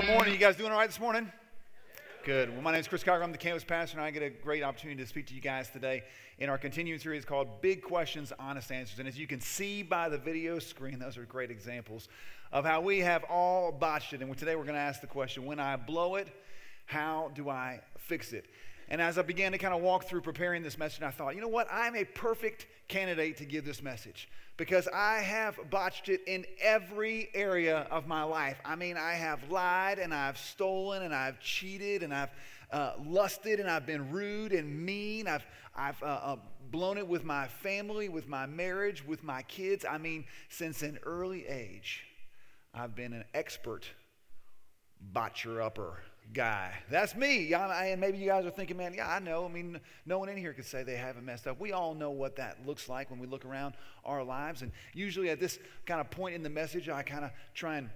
good morning. You guys doing all right this morning? Good. Well, my name is Chris Cocker. I'm the campus pastor, and I get a great opportunity to speak to you guys today in our continuing series called Big Questions, Honest Answers. And as you can see by the video screen, those are great examples of how we have all botched it. And today we're going to ask the question when I blow it, how do I fix it? And as I began to kind of walk through preparing this message, I thought, you know what? I'm a perfect candidate to give this message because I have botched it in every area of my life. I mean, I have lied and I've stolen and I've cheated and I've uh, lusted and I've been rude and mean. I've, I've uh, uh, blown it with my family, with my marriage, with my kids. I mean, since an early age, I've been an expert botcher upper guy. That's me. And maybe you guys are thinking, man, yeah, I know. I mean, no one in here could say they haven't messed up. We all know what that looks like when we look around our lives. And usually at this kind of point in the message, I kind of try and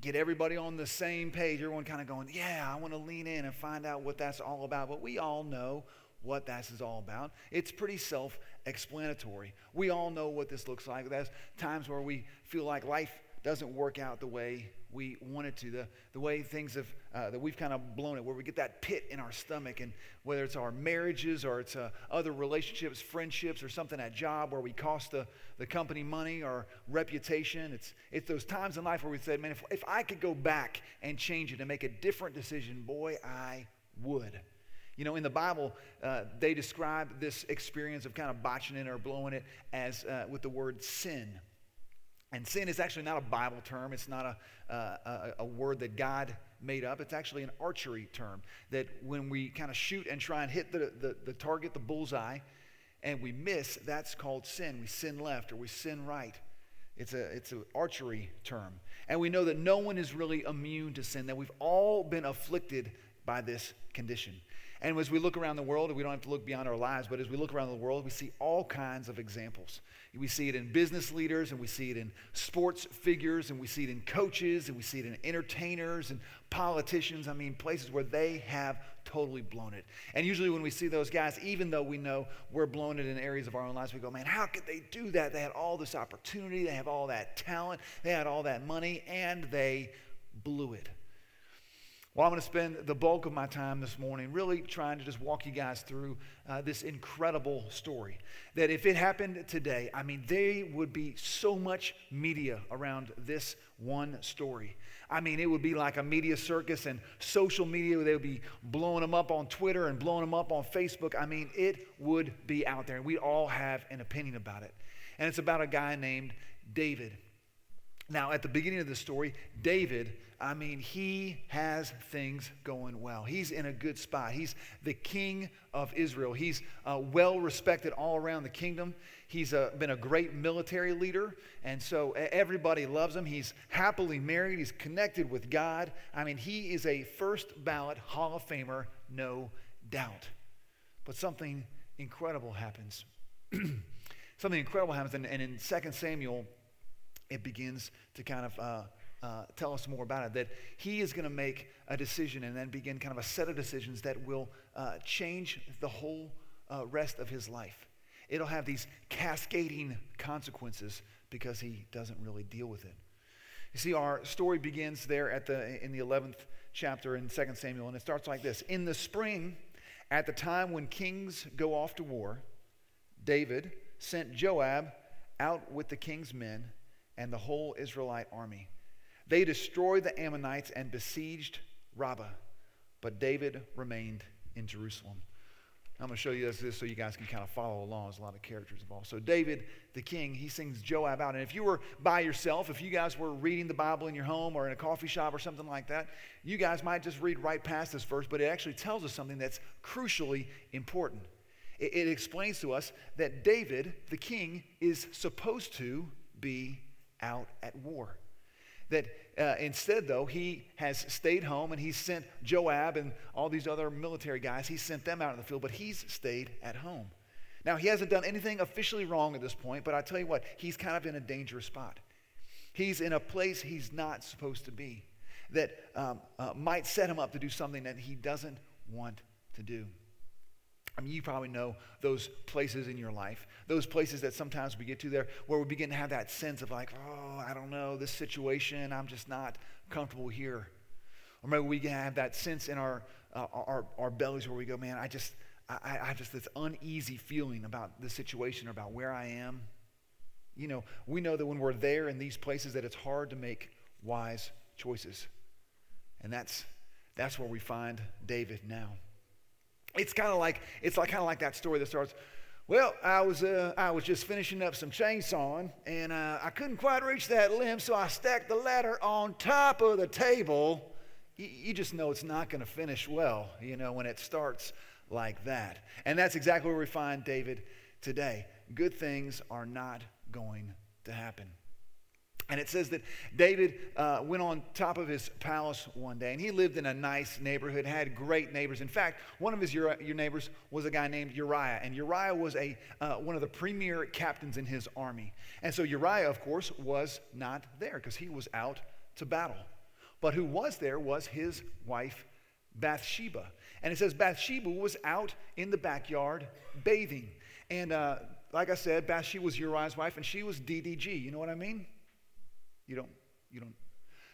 get everybody on the same page. Everyone kind of going, yeah, I want to lean in and find out what that's all about. But we all know what this is all about. It's pretty self explanatory. We all know what this looks like. There's times where we feel like life doesn't work out the way we want it to, the, the way things have, uh, that we've kind of blown it, where we get that pit in our stomach, and whether it's our marriages or it's uh, other relationships, friendships, or something at job where we cost the, the company money or reputation. It's, it's those times in life where we said, man, if, if I could go back and change it and make a different decision, boy, I would. You know, in the Bible, uh, they describe this experience of kind of botching it or blowing it as uh, with the word sin. And sin is actually not a Bible term. It's not a, uh, a, a, word that God made up. It's actually an archery term that when we kind of shoot and try and hit the, the, the target, the bullseye, and we miss, that's called sin. We sin left or we sin right. It's, a, it's an archery term. And we know that no one is really immune to sin, that we've all been afflicted by this condition. And as we look around the world, we don't have to look beyond our lives, but as we look around the world, we see all kinds of examples. We see it in business leaders, and we see it in sports figures, and we see it in coaches, and we see it in entertainers and politicians. I mean, places where they have totally blown it. And usually, when we see those guys, even though we know we're blown it in areas of our own lives, we go, man, how could they do that? They had all this opportunity, they have all that talent, they had all that money, and they blew it. Well, I'm going to spend the bulk of my time this morning really trying to just walk you guys through uh, this incredible story. That if it happened today, I mean, there would be so much media around this one story. I mean, it would be like a media circus and social media. They would be blowing them up on Twitter and blowing them up on Facebook. I mean, it would be out there, and we all have an opinion about it. And it's about a guy named David. Now, at the beginning of the story, David I mean, he has things going well. He's in a good spot. He's the king of Israel. He's uh, well respected all around the kingdom. He's uh, been a great military leader, and so everybody loves him. He's happily married. He's connected with God. I mean, he is a first ballot Hall of Famer, no doubt. But something incredible happens. something incredible happens, and, and, in 2 Samuel, it begins to kind of. Uh, uh, tell us more about it. That he is going to make a decision and then begin kind of a set of decisions that will uh, change the whole uh, rest of his life. It'll have these cascading consequences because he doesn't really deal with it. You see, our story begins there at the, in the 11th chapter in 2 Samuel, and it starts like this In the spring, at the time when kings go off to war, David sent Joab out with the king's men and the whole Israelite army. They destroyed the Ammonites and besieged Rabbah, but David remained in Jerusalem. I'm going to show you this so you guys can kind of follow along. There's a lot of characters involved. So, David, the king, he sings Joab out. And if you were by yourself, if you guys were reading the Bible in your home or in a coffee shop or something like that, you guys might just read right past this verse, but it actually tells us something that's crucially important. It, it explains to us that David, the king, is supposed to be out at war. That uh, instead, though, he has stayed home and he sent Joab and all these other military guys, he sent them out in the field, but he's stayed at home. Now, he hasn't done anything officially wrong at this point, but I tell you what, he's kind of in a dangerous spot. He's in a place he's not supposed to be that um, uh, might set him up to do something that he doesn't want to do. I mean, you probably know those places in your life, those places that sometimes we get to there where we begin to have that sense of like, oh, I don't know, this situation, I'm just not comfortable here. Or maybe we can have that sense in our, uh, our, our bellies where we go, man, I just, I, I have just this uneasy feeling about the situation or about where I am. You know, we know that when we're there in these places that it's hard to make wise choices. And that's, that's where we find David now. It's kind of like, it's like kind of like that story that starts, well, I was, uh, I was just finishing up some chainsawing, and uh, I couldn't quite reach that limb, so I stacked the ladder on top of the table. You, you just know it's not going to finish well, you know, when it starts like that. And that's exactly where we find David today. Good things are not going to happen. And it says that David uh, went on top of his palace one day, and he lived in a nice neighborhood, had great neighbors. In fact, one of his your, neighbors was a guy named Uriah, and Uriah was a, uh, one of the premier captains in his army. And so Uriah, of course, was not there because he was out to battle. But who was there was his wife, Bathsheba. And it says Bathsheba was out in the backyard bathing. And uh, like I said, Bathsheba was Uriah's wife, and she was DDG. You know what I mean? You don't, you don't.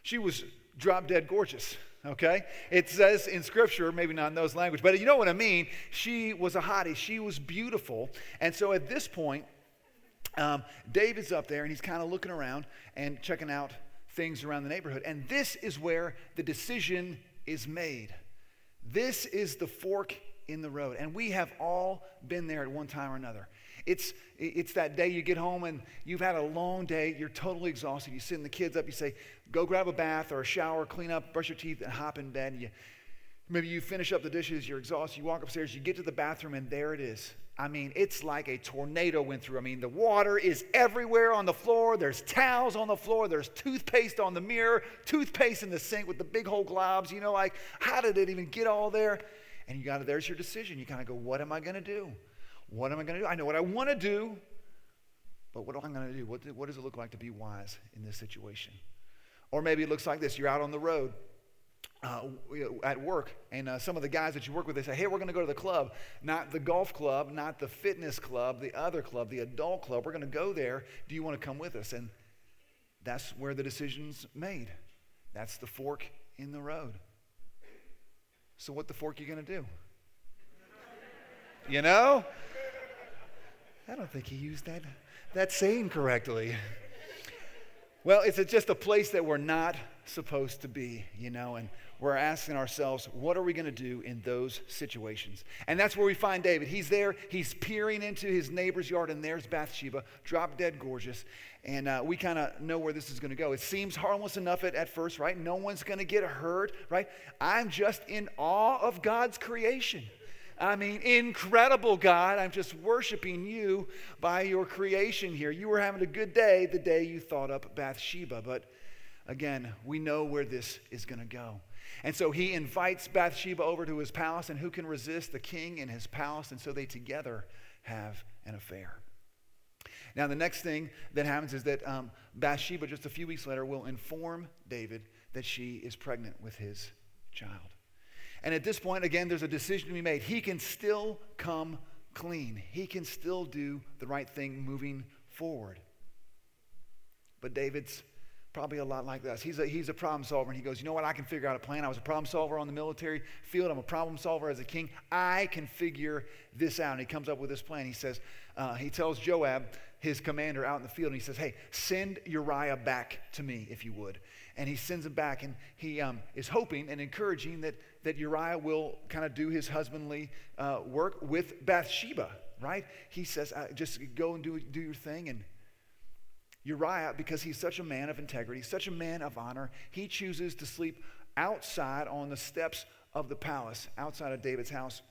She was drop dead gorgeous, okay? It says in scripture, maybe not in those language, but you know what I mean. She was a hottie. She was beautiful. And so at this point, um, David's up there and he's kind of looking around and checking out things around the neighborhood. And this is where the decision is made. This is the fork in the road. And we have all been there at one time or another. It's, it's that day you get home and you've had a long day, you're totally exhausted. You send the kids up, you say, go grab a bath or a shower, clean up, brush your teeth, and hop in bed. And you, maybe you finish up the dishes, you're exhausted, you walk upstairs, you get to the bathroom, and there it is. I mean, it's like a tornado went through. I mean, the water is everywhere on the floor. There's towels on the floor. There's toothpaste on the mirror, toothpaste in the sink with the big hole globs. You know, like, how did it even get all there? And you got to, there's your decision. You kind of go, what am I going to do? What am I going to do? I know what I want to do, but what am I going to do? What, what does it look like to be wise in this situation? Or maybe it looks like this you're out on the road. Uh, at work, and uh, some of the guys that you work with, they say, Hey, we're going to go to the club, not the golf club, not the fitness club, the other club, the adult club. We're going to go there. Do you want to come with us? And that's where the decision's made. That's the fork in the road. So, what the fork are you going to do? You know? I don't think he used that, that saying correctly. Well, it's just a place that we're not supposed to be, you know, and we're asking ourselves, what are we going to do in those situations? And that's where we find David. He's there, he's peering into his neighbor's yard, and there's Bathsheba, drop dead gorgeous. And uh, we kind of know where this is going to go. It seems harmless enough at, at first, right? No one's going to get hurt, right? I'm just in awe of God's creation. I mean, incredible God. I'm just worshiping you by your creation here. You were having a good day the day you thought up Bathsheba. But again, we know where this is going to go. And so he invites Bathsheba over to his palace, and who can resist the king in his palace? And so they together have an affair. Now, the next thing that happens is that um, Bathsheba, just a few weeks later, will inform David that she is pregnant with his child. And at this point, again, there's a decision to be made. He can still come clean, he can still do the right thing moving forward. But David's probably a lot like us. He's a, he's a problem solver, and he goes, You know what? I can figure out a plan. I was a problem solver on the military field. I'm a problem solver as a king. I can figure this out. And he comes up with this plan. He says, uh, He tells Joab, his commander, out in the field, and he says, Hey, send Uriah back to me, if you would and he sends him back, and he um, is hoping and encouraging that, that Uriah will kind of do his husbandly uh, work with Bathsheba, right? He says, uh, just go and do, do your thing. And Uriah, because he's such a man of integrity, such a man of honor, he chooses to sleep outside on the steps of the palace, outside of David's house,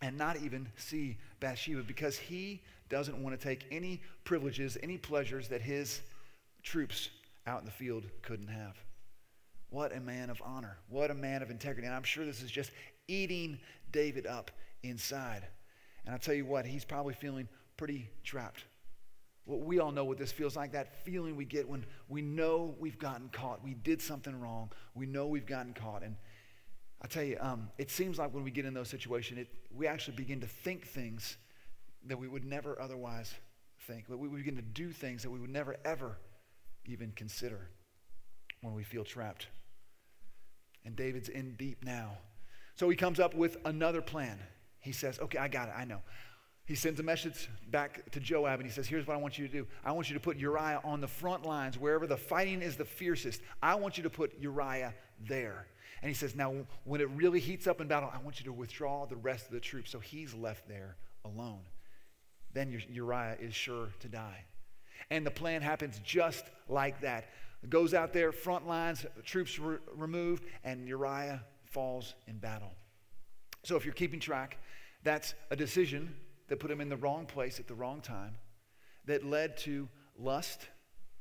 and not even see Bathsheba because he doesn't want to take any privileges, any pleasures that his troops out in the field couldn't have. What a man of honor. What a man of integrity. And I'm sure this is just eating David up inside. And I'll tell you what, he's probably feeling pretty trapped. Well, we all know what this feels like that feeling we get when we know we've gotten caught. We did something wrong. We know we've gotten caught. And I tell you, um, it seems like when we get in those situations, it, we actually begin to think things that we would never otherwise think. We begin to do things that we would never, ever even consider when we feel trapped And David's in deep now. So he comes up with another plan. He says, Okay, I got it. I know. He sends a message back to Joab and he says, Here's what I want you to do. I want you to put Uriah on the front lines, wherever the fighting is the fiercest. I want you to put Uriah there. And he says, Now, when it really heats up in battle, I want you to withdraw the rest of the troops. So he's left there alone. Then Uriah is sure to die. And the plan happens just like that. Goes out there, front lines, troops re- removed, and Uriah falls in battle. So if you're keeping track, that's a decision that put him in the wrong place at the wrong time, that led to lust,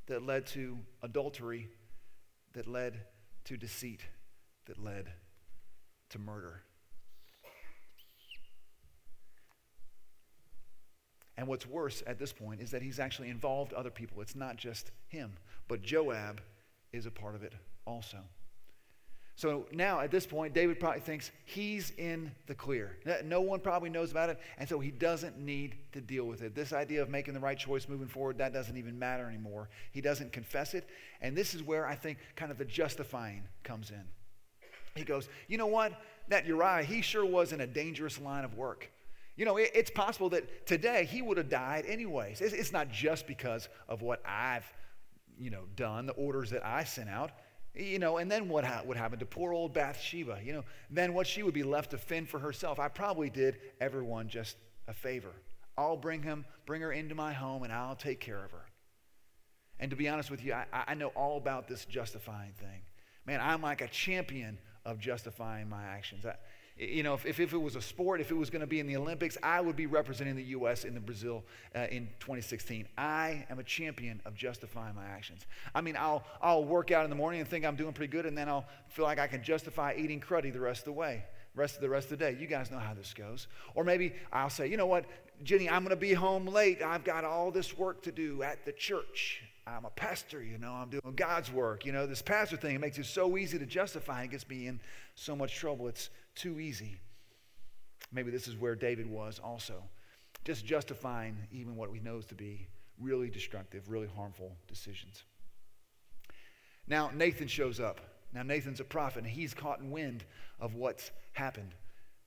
that led to adultery, that led to deceit, that led to murder. And what's worse at this point is that he's actually involved other people. It's not just him, but Joab is a part of it also. So now at this point, David probably thinks he's in the clear. No one probably knows about it, and so he doesn't need to deal with it. This idea of making the right choice moving forward, that doesn't even matter anymore. He doesn't confess it, and this is where I think kind of the justifying comes in. He goes, You know what? That Uriah, he sure was in a dangerous line of work. You know, it's possible that today he would have died anyways. It's not just because of what I've, you know, done, the orders that I sent out. You know, and then what ha- would happen to poor old Bathsheba? You know, then what she would be left to fend for herself. I probably did everyone just a favor. I'll bring him, bring her into my home, and I'll take care of her. And to be honest with you, I, I know all about this justifying thing. Man, I'm like a champion of justifying my actions. I, you know, if, if, if, it was a sport, if it was going to be in the Olympics, I would be representing the U.S. in the Brazil uh, in 2016. I am a champion of justifying my actions. I mean, I'll, I'll work out in the morning and think I'm doing pretty good, and then I'll feel like I can justify eating cruddy the rest of the way, rest of the rest of the day. You guys know how this goes. Or maybe I'll say, you know what, Jenny, I'm going to be home late. I've got all this work to do at the church. I'm a pastor, you know, I'm doing God's work. You know, this pastor thing, it makes it so easy to justify. It gets me in so much trouble. It's too easy. Maybe this is where David was also, just justifying even what he knows to be really destructive, really harmful decisions. Now, Nathan shows up. Now, Nathan's a prophet, and he's caught in wind of what's happened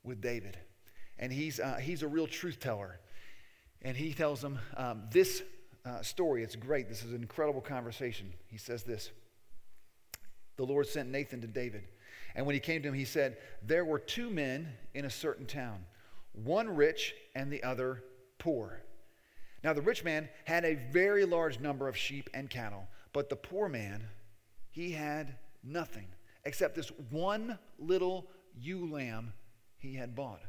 with David. And he's, uh, he's a real truth teller. And he tells them um, this uh, story. It's great. This is an incredible conversation. He says this The Lord sent Nathan to David and when he came to him, he said, There were two men in a certain town, one rich and the other poor. Now, the rich man had a very large number of sheep and cattle, but the poor man, he had nothing except this one little ewe lamb he had bought.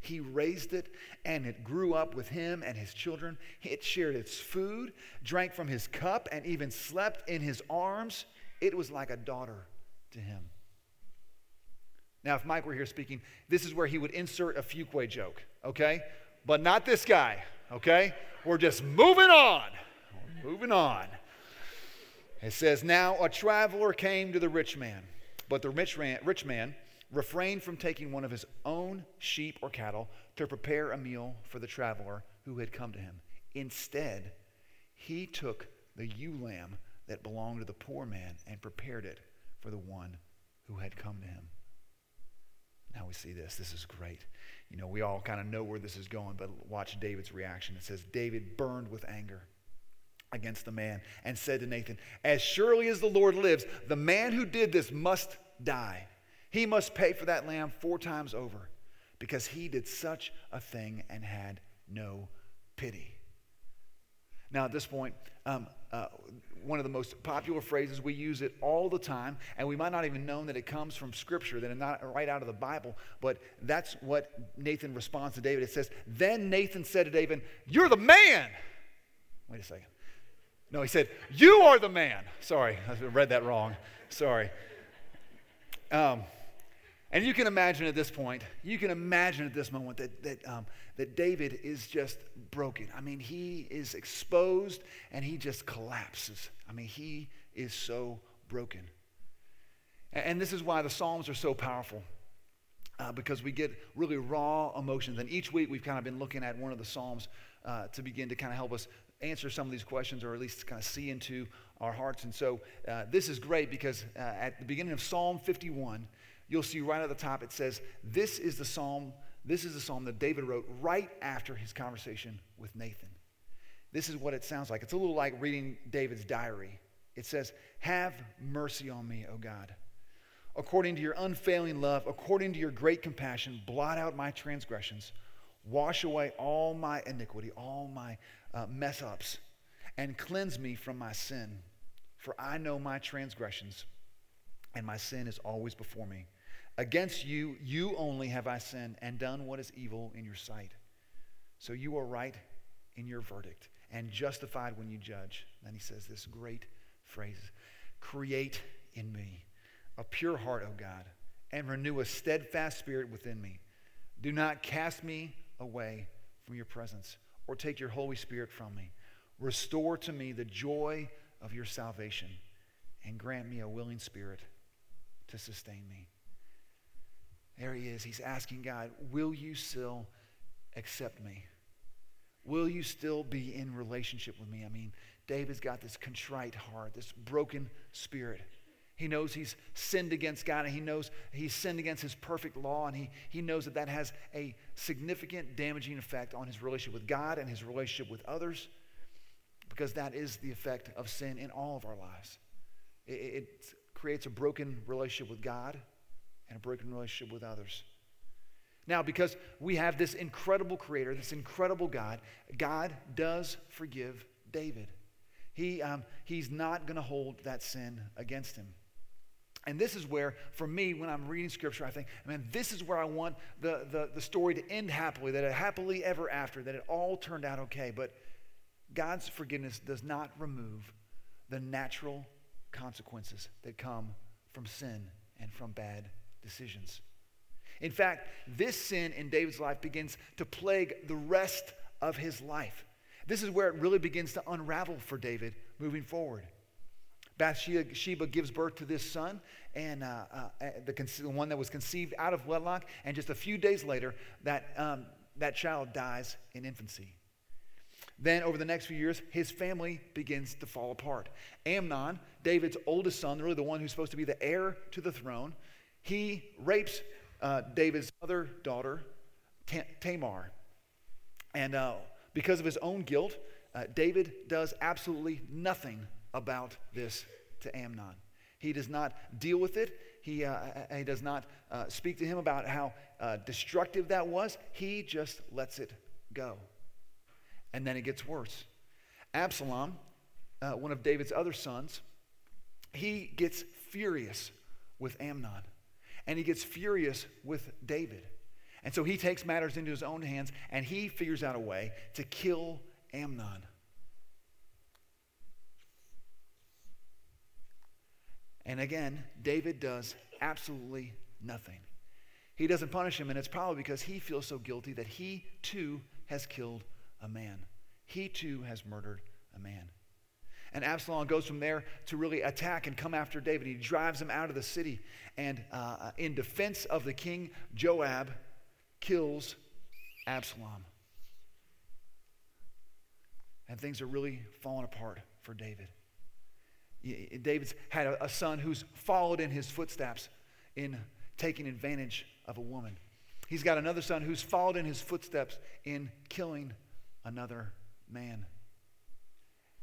He raised it, and it grew up with him and his children. It shared its food, drank from his cup, and even slept in his arms. It was like a daughter to him. Now, if Mike were here speaking, this is where he would insert a Fuquay joke, okay? But not this guy, okay? We're just moving on. We're moving on. It says, Now a traveler came to the rich man, but the rich man, rich man refrained from taking one of his own sheep or cattle to prepare a meal for the traveler who had come to him. Instead, he took the ewe lamb that belonged to the poor man and prepared it for the one who had come to him. Now we see this. This is great. You know, we all kind of know where this is going, but watch David's reaction. It says, David burned with anger against the man and said to Nathan, As surely as the Lord lives, the man who did this must die. He must pay for that lamb four times over because he did such a thing and had no pity. Now, at this point, um, uh, one of the most popular phrases. We use it all the time, and we might not even know that it comes from Scripture, that it's not right out of the Bible, but that's what Nathan responds to David. It says, Then Nathan said to David, You're the man. Wait a second. No, he said, You are the man. Sorry, I read that wrong. Sorry. Um, and you can imagine at this point, you can imagine at this moment that, that, um, that David is just broken. I mean, he is exposed and he just collapses. I mean, he is so broken. And, this is why the Psalms are so powerful. Uh, because we get really raw emotions. And each week we've kind of been looking at one of the Psalms uh, to begin to kind of help us answer some of these questions or at least kind of see into our hearts. And so uh, this is great because uh, at the beginning of Psalm 51, you'll see right at the top it says, This is the psalm, this is the psalm that David wrote right after his conversation with Nathan. This is what it sounds like. It's a little like reading David's diary. It says, Have mercy on me, O God. According to your unfailing love, according to your great compassion, blot out my transgressions, wash away all my iniquity, all my uh, mess ups, and cleanse me from my sin. For I know my transgressions, and my sin is always before me. Against you, you only have I sinned and done what is evil in your sight. So you are right in your verdict and justified when you judge. Then he says this great phrase Create in me a pure heart, O God, and renew a steadfast spirit within me. Do not cast me away from your presence or take your Holy Spirit from me. Restore to me the joy of your salvation and grant me a willing spirit to sustain me. There he is. He's asking God, Will you still accept me? Will you still be in relationship with me? I mean, David's got this contrite heart, this broken spirit. He knows he's sinned against God and he knows he's sinned against his perfect law and he, he knows that that has a significant damaging effect on his relationship with God and his relationship with others because that is the effect of sin in all of our lives. It, it creates a broken relationship with God and a broken relationship with others. Now, because we have this incredible creator, this incredible God, God does forgive David. He, um, he's not going to hold that sin against him. And this is where, for me, when I'm reading scripture, I think, man, this is where I want the, the, the story to end happily, that it happily ever after, that it all turned out okay. But God's forgiveness does not remove the natural consequences that come from sin and from bad decisions. In fact, this sin in David's life begins to plague the rest of his life. This is where it really begins to unravel for David moving forward. Bathsheba gives birth to this son, and uh, uh, the, the, one that was conceived out of wedlock, and just a few days later, that, um, that child dies in infancy. Then, over the next few years, his family begins to fall apart. Amnon, David's oldest son, really the one who's supposed to be the heir to the throne, he rapes uh, David's other daughter, Tamar. And uh, because of his own guilt, uh, David does absolutely nothing about this to Amnon. He does not deal with it. He, uh, he does not uh, speak to him about how uh, destructive that was. He just lets it go. And then it gets worse. Absalom, uh, one of David's other sons, he gets furious with Amnon and he gets furious with David. And so he takes matters into his own hands and he figures out a way to kill Amnon. And again, David does absolutely nothing. He doesn't punish him, and it's probably because he feels so guilty that he too has killed a man. He too has murdered a man. And Absalom goes from there to really attack and come after David. He drives him out of the city. And uh, in defense of the king, Joab kills Absalom. And things are really falling apart for David. David's had a, a son who's followed in his footsteps in taking advantage of a woman. He's got another son who's followed in his footsteps in killing another man.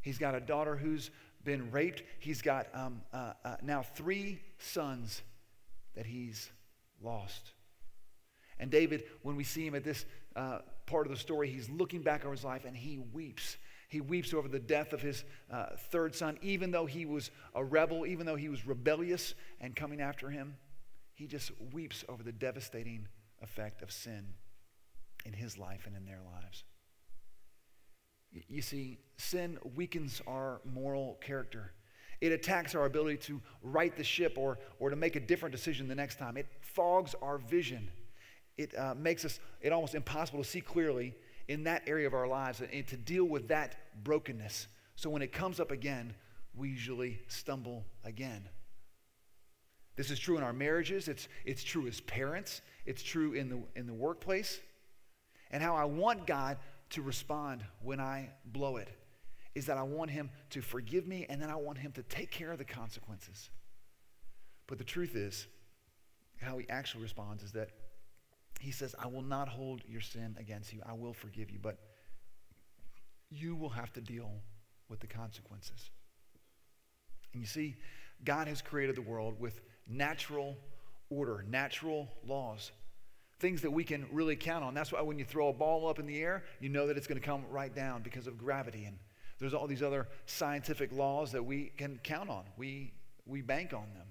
He's got a daughter who's been raped. He's got um, uh, uh, now three sons that he's lost. And David, when we see him at this uh, part of the story, he's looking back over his life and he weeps. He weeps over the death of his uh, third son, even though he was a rebel, even though he was rebellious and coming after him. He just weeps over the devastating effect of sin in his life and in their lives. You see, sin weakens our moral character. It attacks our ability to right the ship or, or to make a different decision the next time. It fogs our vision. It uh, makes us it almost impossible to see clearly in that area of our lives and, and to deal with that brokenness. So when it comes up again, we usually stumble again. This is true in our marriages, it's, it's true as parents, it's true in the, in the workplace. And how I want God to respond when I blow it. is that I want him to forgive me and then I want him to take care of the consequences. But the truth is, how he actually responds is that he says, I will not hold your sin against you. I will forgive you, but you will have to deal with the consequences. And you see, God has created the world with natural order, natural laws, things that we can really count on. That's why when you throw a ball up in the air, you know that it's going to come right down because of gravity. And there's all these other scientific laws that we can count on. We, we bank on them.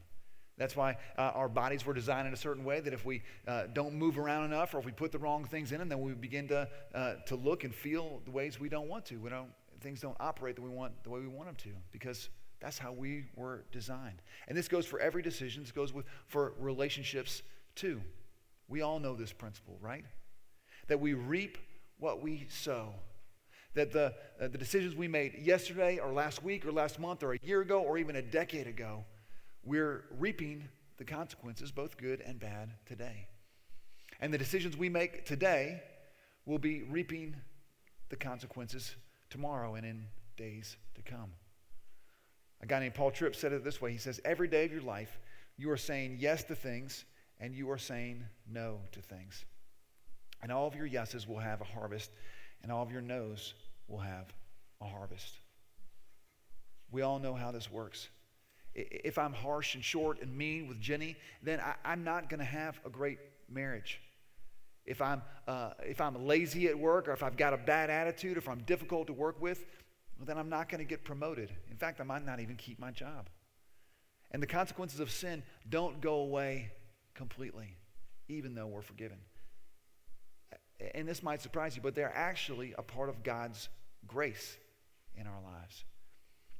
That's why uh, our bodies were designed in a certain way that if we uh, don't move around enough or if we put the wrong things in them, then we begin to, uh, to look and feel the ways we don't want to. We don't, things don't operate the way, we want, the way we want them to because that's how we were designed. And this goes for every decision. This goes with, for relationships too. We all know this principle, right? That we reap what we sow. That the, uh, the decisions we made yesterday or last week or last month or a year ago or even a decade ago we're reaping the consequences, both good and bad, today. And the decisions we make today will be reaping the consequences tomorrow and in days to come. A guy named Paul Tripp said it this way He says, Every day of your life, you are saying yes to things and you are saying no to things. And all of your yeses will have a harvest, and all of your no's will have a harvest. We all know how this works if I'm harsh and short and mean with Jenny, then I, am not going to have a great marriage. If I'm, uh, if I'm lazy at work or if I've got a bad attitude, or if I'm difficult to work with, well, then I'm not going to get promoted. In fact, I might not even keep my job. And the consequences of sin don't go away completely, even though we're forgiven. And this might surprise you, but they're actually a part of God's grace in our lives.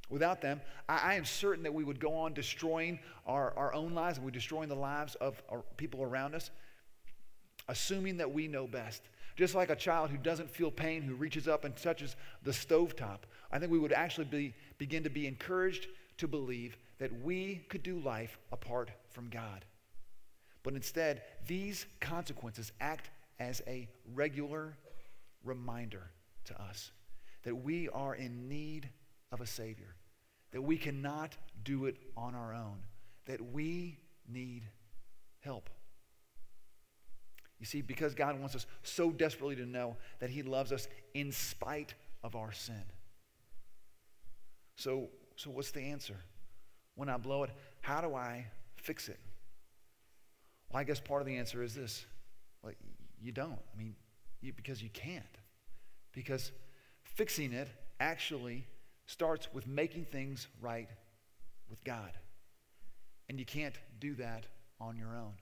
Without them, I, I, am certain that we would go on destroying our, our own lives and we're destroying the lives of people around us, assuming that we know best. Just like a child who doesn't feel pain, who reaches up and touches the stovetop, I think we would actually be, begin to be encouraged to believe that we could do life apart from God. But instead, these consequences act as a regular reminder to us that we are in need of a Savior, that we cannot do it on our own, that we need help. You see, because God wants us so desperately to know that He loves us in spite of our sin. So, so what's the answer? When I blow it, how do I fix it? Well, I guess part of the answer is this. Like, you don't. I mean, you, because you can't. Because fixing it actually starts with making things right with God. And you can't do that on your own.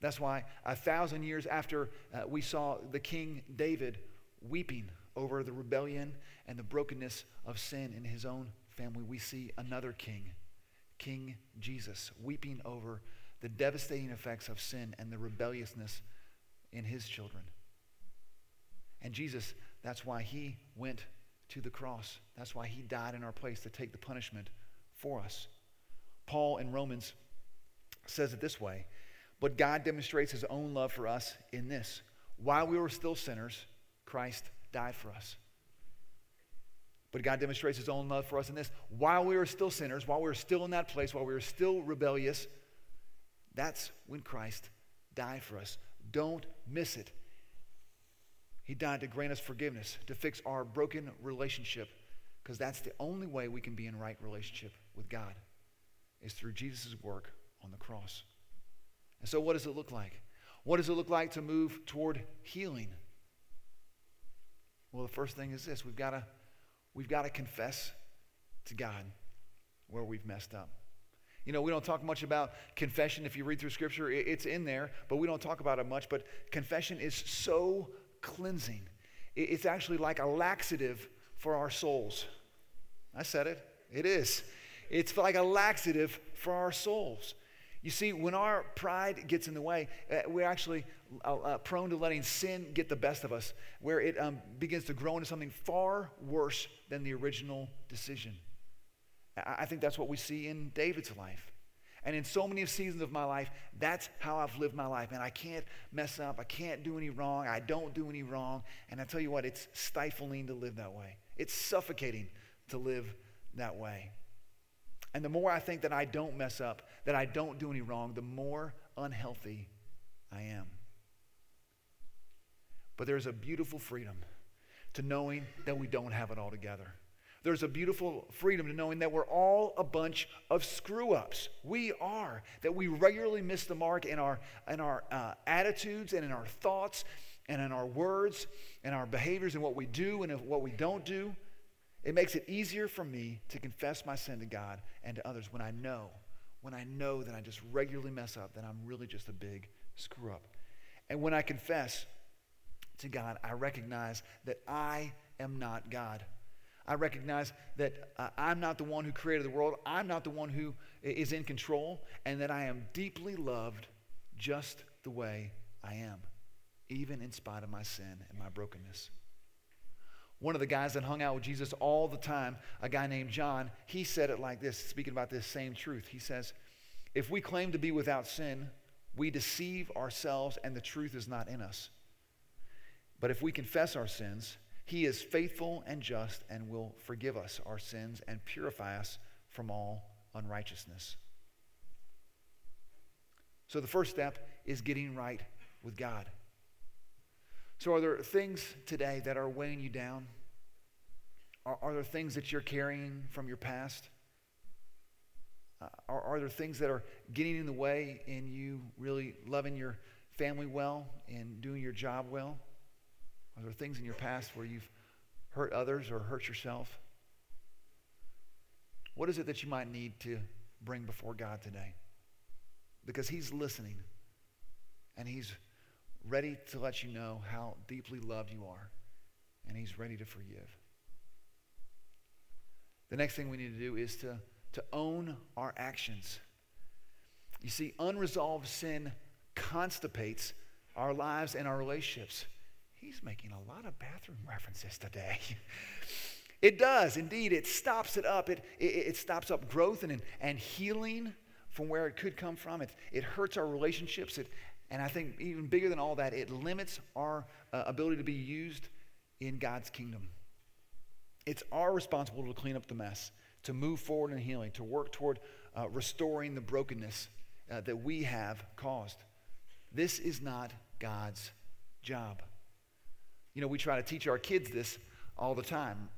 That's why a thousand years after uh, we saw the king David weeping over the rebellion and the brokenness of sin in his own family, we see another king, King Jesus, weeping over the devastating effects of sin and the rebelliousness in his children. And Jesus, that's why he went to the cross. That's why he died in our place to take the punishment for us. Paul in Romans says it this way But God demonstrates his own love for us in this while we were still sinners, Christ died for us. But God demonstrates his own love for us in this while we were still sinners, while we were still in that place, while we were still rebellious, that's when Christ died for us. Don't miss it. He died to grant us forgiveness, to fix our broken relationship, because that's the only way we can be in right relationship with God, is through Jesus' work on the cross. And so, what does it look like? What does it look like to move toward healing? Well, the first thing is this we've got to we've got to confess to God where we've messed up. You know, we don't talk much about confession. If you read through Scripture, it's in there, but we don't talk about it much. But confession is so cleansing. It's actually like a laxative for our souls. I said it. It is. It's like a laxative for our souls. You see, when our pride gets in the way, uh, we're actually uh, uh, prone to letting sin get the best of us, where it um, begins to grow into something far worse than the original decision. I, think that's what we see in David's life. And in so many seasons of my life, that's how I've lived my life. And I can't mess up. I can't do any wrong. I don't do any wrong. And I tell you what, it's stifling to live that way. It's suffocating to live that way. And the more I think that I don't mess up, that I don't do any wrong, the more unhealthy I am. But there's a beautiful freedom to knowing that we don't have it all together. There's a beautiful freedom to knowing that we're all a bunch of screw ups. We are. That we regularly miss the mark in our, in our uh, attitudes and in our thoughts and in our words and our behaviors and what we do and what we don't do. It makes it easier for me to confess my sin to God and to others when I know, when I know that I just regularly mess up, that I'm really just a big screw up. And when I confess to God, I recognize that I am not God. I recognize that uh, I'm not the one who created the world. I'm not the one who is in control, and that I am deeply loved just the way I am, even in spite of my sin and my brokenness. One of the guys that hung out with Jesus all the time, a guy named John, he said it like this, speaking about this same truth. He says, If we claim to be without sin, we deceive ourselves and the truth is not in us. But if we confess our sins, he is faithful and just and will forgive us our sins and purify us from all unrighteousness. So the first step is getting right with God. So, are there things today that are weighing you down? Are, are there things that you're carrying from your past? Uh, are, are there things that are getting in the way in you really loving your family well and doing your job well? Are there things in your past where you've hurt others or hurt yourself? What is it that you might need to bring before God today? Because He's listening and He's ready to let you know how deeply loved you are, and He's ready to forgive. The next thing we need to do is to, to own our actions. You see, unresolved sin constipates our lives and our relationships. He's making a lot of bathroom references today. it does, indeed. It stops it up. It, it, it, stops up growth and, and healing from where it could come from. It, it hurts our relationships. It, and I think even bigger than all that, it limits our uh, ability to be used in God's kingdom. It's our responsibility to clean up the mess, to move forward in healing, to work toward uh, restoring the brokenness uh, that we have caused. This is not God's job. You know, we try to teach our kids this all the time.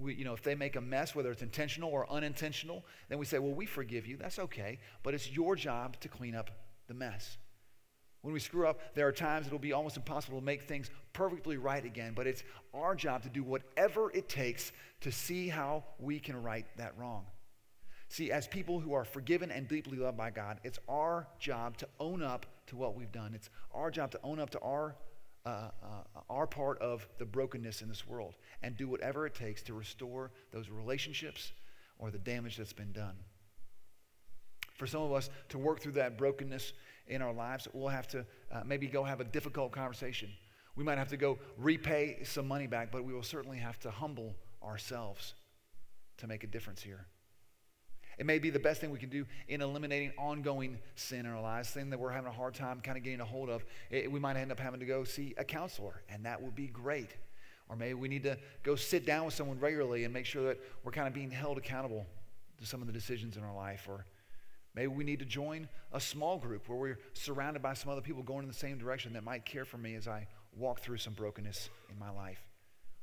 We, you know, if they make a mess, whether it's intentional or unintentional, then we say, well, we forgive you. That's okay. But it's your job to clean up the mess. When we screw up, there are times it'll be almost impossible to make things perfectly right again, but it's our job to do whatever it takes to see how we can right that wrong. See, as people who are forgiven and deeply loved by God, it's our job to own up to what we've done. It's our job to own up to our uh, uh, our part of the brokenness in this world and do whatever it takes to restore those relationships or the damage that's been done. For some of us to work through that brokenness in our lives, we'll have to uh, maybe go have a difficult conversation. We might have to go repay some money back, but we will certainly have to humble ourselves to make a difference here. It may be the best thing we can do in eliminating ongoing sin in our lives, thing that we're having a hard time kind of getting a hold of. It, we might end up having to go see a counselor, and that would be great. Or maybe we need to go sit down with someone regularly and make sure that we're kind of being held accountable to some of the decisions in our life. Or maybe we need to join a small group where we're surrounded by some other people going in the same direction that might care for me as I walk through some brokenness in my life.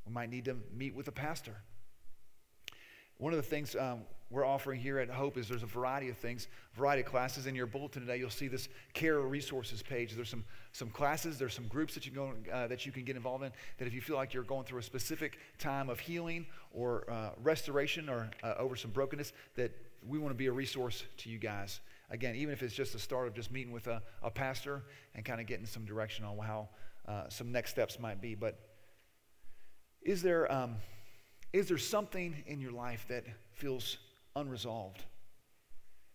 We might need to meet with a pastor. One of the things um, we're offering here at Hope is there's a variety of things, variety of classes. In your bulletin today, you'll see this care resources page. There's some, some classes, there's some groups that you, go, uh, that you can get involved in that if you feel like you're going through a specific time of healing or uh, restoration or uh, over some brokenness, that we want to be a resource to you guys. Again, even if it's just the start of just meeting with a, a pastor and kind of getting some direction on how uh, some next steps might be. But is there, um, is there something in your life that feels unresolved,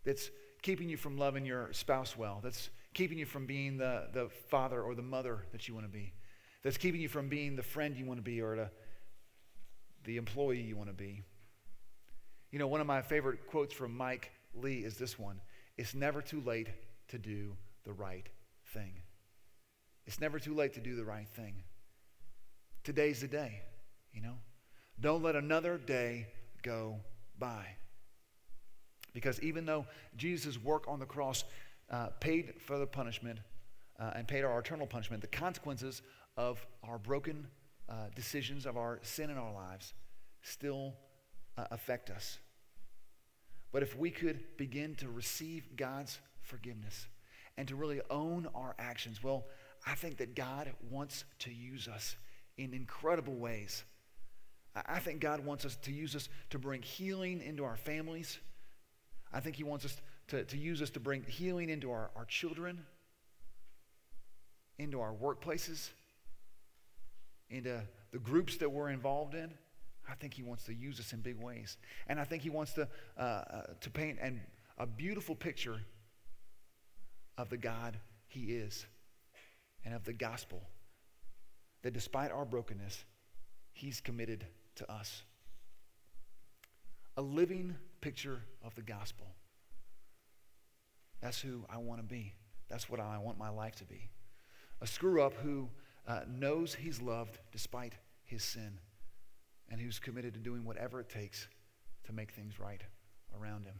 that's keeping you from loving your spouse well, that's keeping you from being the, the father or the mother that you want to be, that's keeping you from being the friend you want to be or the, the employee you want to be. You know, one of my favorite quotes from Mike Lee is this one It's never too late to do the right thing. It's never too late to do the right thing. Today's the day, you know? Don't let another day go by. Because even though Jesus' work on the cross uh, paid for the punishment uh, and paid our eternal punishment, the consequences of our broken uh, decisions, of our sin in our lives, still uh, affect us. But if we could begin to receive God's forgiveness and to really own our actions, well, I think that God wants to use us in incredible ways. I think God wants us to use us to bring healing into our families. I think He wants us to, to use us to bring healing into our, our children, into our workplaces, into the groups that we're involved in. I think He wants to use us in big ways. And I think He wants to, uh, uh, to paint an, a beautiful picture of the God He is and of the gospel. That despite our brokenness, He's committed to us. A living picture of the gospel. That's who I want to be. That's what I want my life to be. A screw up who uh, knows he's loved despite his sin and who's committed to doing whatever it takes to make things right around him.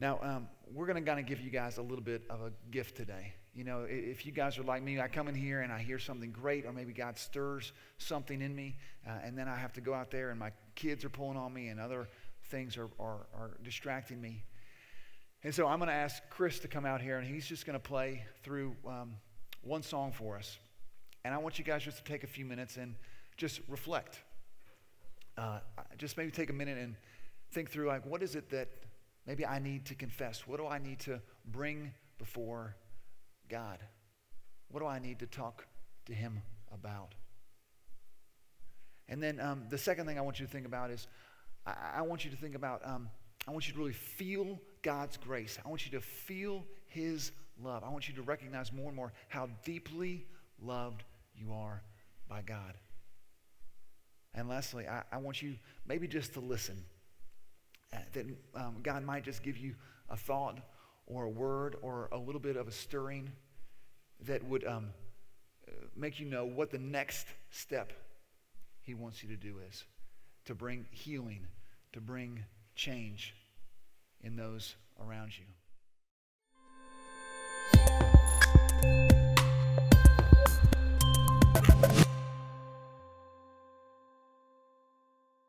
Now, um, we're going to kind of give you guys a little bit of a gift today. You know, if you guys are like me, I come in here and I hear something great, or maybe God stirs something in me, uh, and then I have to go out there and my kids are pulling on me and other things are, are, are distracting me. And so I'm going to ask Chris to come out here, and he's just going to play through um, one song for us. And I want you guys just to take a few minutes and just reflect. Uh, just maybe take a minute and think through, like, what is it that maybe I need to confess? What do I need to bring before God? What do I need to talk to Him about? And then um, the second thing I want you to think about is I, I want you to think about, um, I want you to really feel God's grace. I want you to feel His love. I want you to recognize more and more how deeply loved you are by God. And lastly, I, I want you maybe just to listen. Uh, that um, God might just give you a thought or a word or a little bit of a stirring that would um, make you know what the next step he wants you to do is to bring healing, to bring change in those around you.